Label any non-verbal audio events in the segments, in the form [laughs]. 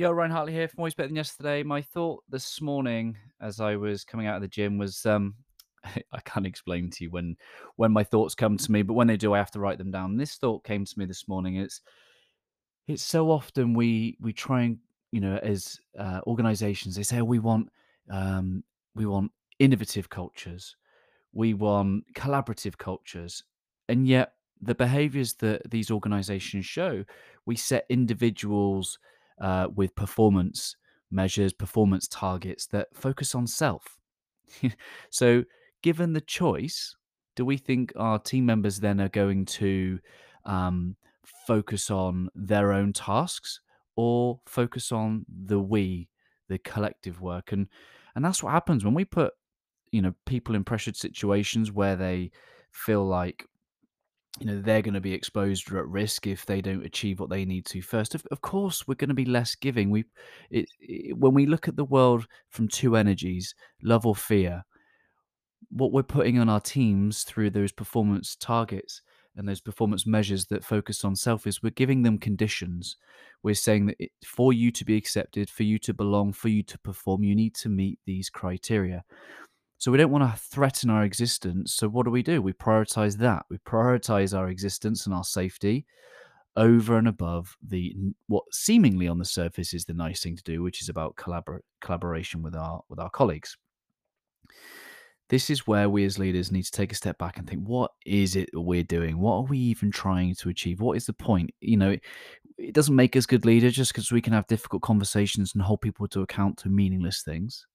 Yo, Ryan Hartley here from Always Better Than Yesterday. My thought this morning as I was coming out of the gym was um, [laughs] I can't explain to you when when my thoughts come to me, but when they do, I have to write them down. This thought came to me this morning. It's it's so often we we try and you know as uh, organizations they say oh, we want um, we want innovative cultures we want collaborative cultures and yet the behaviors that these organizations show we set individuals uh, with performance measures performance targets that focus on self. [laughs] So given the choice do we think our team members then are going to um, focus on their own tasks or focus on the we the collective work? And and that's what happens when we put you know people in pressured situations where they feel like you know they're going to be exposed or at risk if they don't achieve what they need to first of, of course we're going to be less giving we it, it, when we look at the world from two energies love or fear what we're putting on our teams through those performance targets and those performance measures that focus on self is we're giving them conditions. We're saying that it, for you to be accepted, for you to belong, for you to perform, you need to meet these criteria. So we don't want to threaten our existence. So what do we do? We prioritize that. We prioritize our existence and our safety over and above the what seemingly on the surface is the nice thing to do, which is about collabor- collaboration with our with our colleagues this is where we as leaders need to take a step back and think what is it we're doing what are we even trying to achieve what is the point you know it, it doesn't make us good leaders just because we can have difficult conversations and hold people to account to meaningless things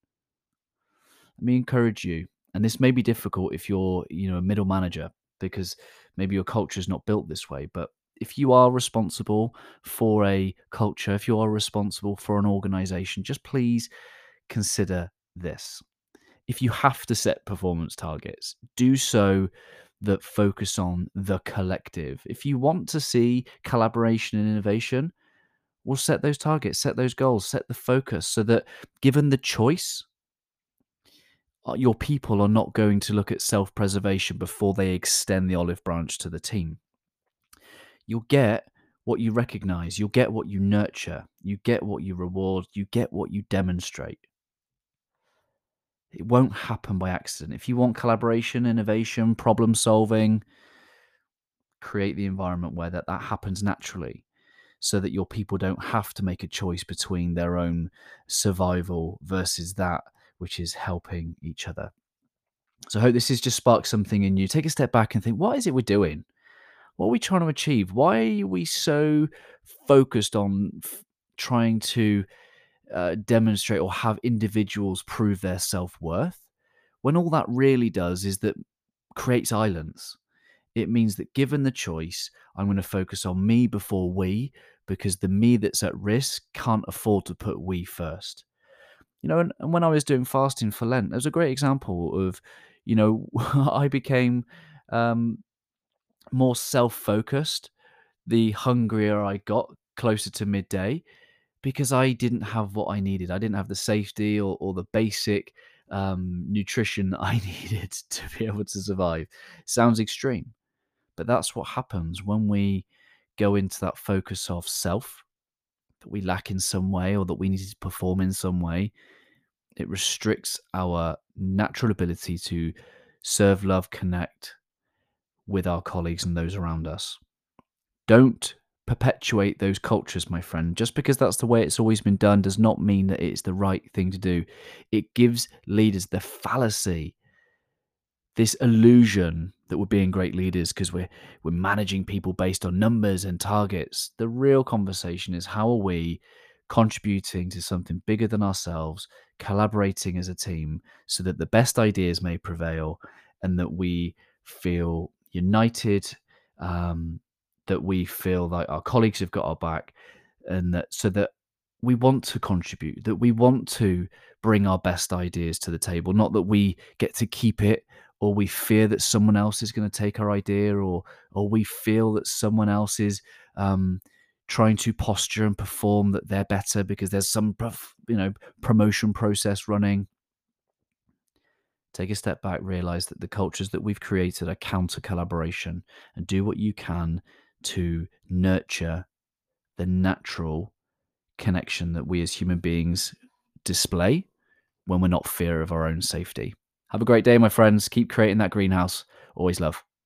let me encourage you and this may be difficult if you're you know a middle manager because maybe your culture is not built this way but if you are responsible for a culture if you are responsible for an organization just please consider this if you have to set performance targets, do so that focus on the collective. If you want to see collaboration and innovation, we'll set those targets, set those goals, set the focus so that given the choice, Uh, your people are not going to look at self preservation before they extend the olive branch to the team. You'll get what you recognize, you'll get what you nurture, you get what you reward, you get what you demonstrate. It won't happen by accident. If you want collaboration, innovation, problem solving, create the environment where that, that happens naturally so that your people don't have to make a choice between their own survival versus that which is helping each other. So I hope this has just sparked something in you. Take a step back and think, what is it we're doing? What are we trying to achieve? Why are we so focused on f- trying to uh, demonstrate or have individuals prove their self worth, when all that really does is that creates islands. It means that given the choice, I'm going to focus on me before we, because the me that's at risk can't afford to put we first. You know, and, and when I was doing fasting for Lent, there was a great example of, you know, [laughs] I became um, more self focused the hungrier I got closer to midday because I didn't have what I needed. I didn't have the safety or, or the basic um, nutrition [laughs] I needed to be able to survive. Sounds extreme, but that's what happens when we go into that focus of self that we lack in some way or that we need to perform in some way. It restricts our natural ability to serve, love, connect with our colleagues and those around us. Don't perpetuate those cultures, my friend. Just because that's the way it's always been done does not mean that it's the right thing to do. It gives leaders the fallacy, this illusion that we're being great leaders because we're we're managing people based on numbers and targets. The real conversation is how are we contributing to something bigger than ourselves, collaborating as a team so that the best ideas may prevail and that we feel united um, that we feel like our colleagues have got our back and that so that we want to contribute that we want to bring our best ideas to the table not that we get to keep it or we fear that someone else is going to take our idea or or we feel that someone else is um, trying to posture and perform that they're better because there's some you know promotion process running take a step back realize that the cultures that we've created are counter collaboration and do what you can to nurture the natural connection that we as human beings display when we're not fear of our own safety. Have a great day, my friends. Keep creating that greenhouse. Always love.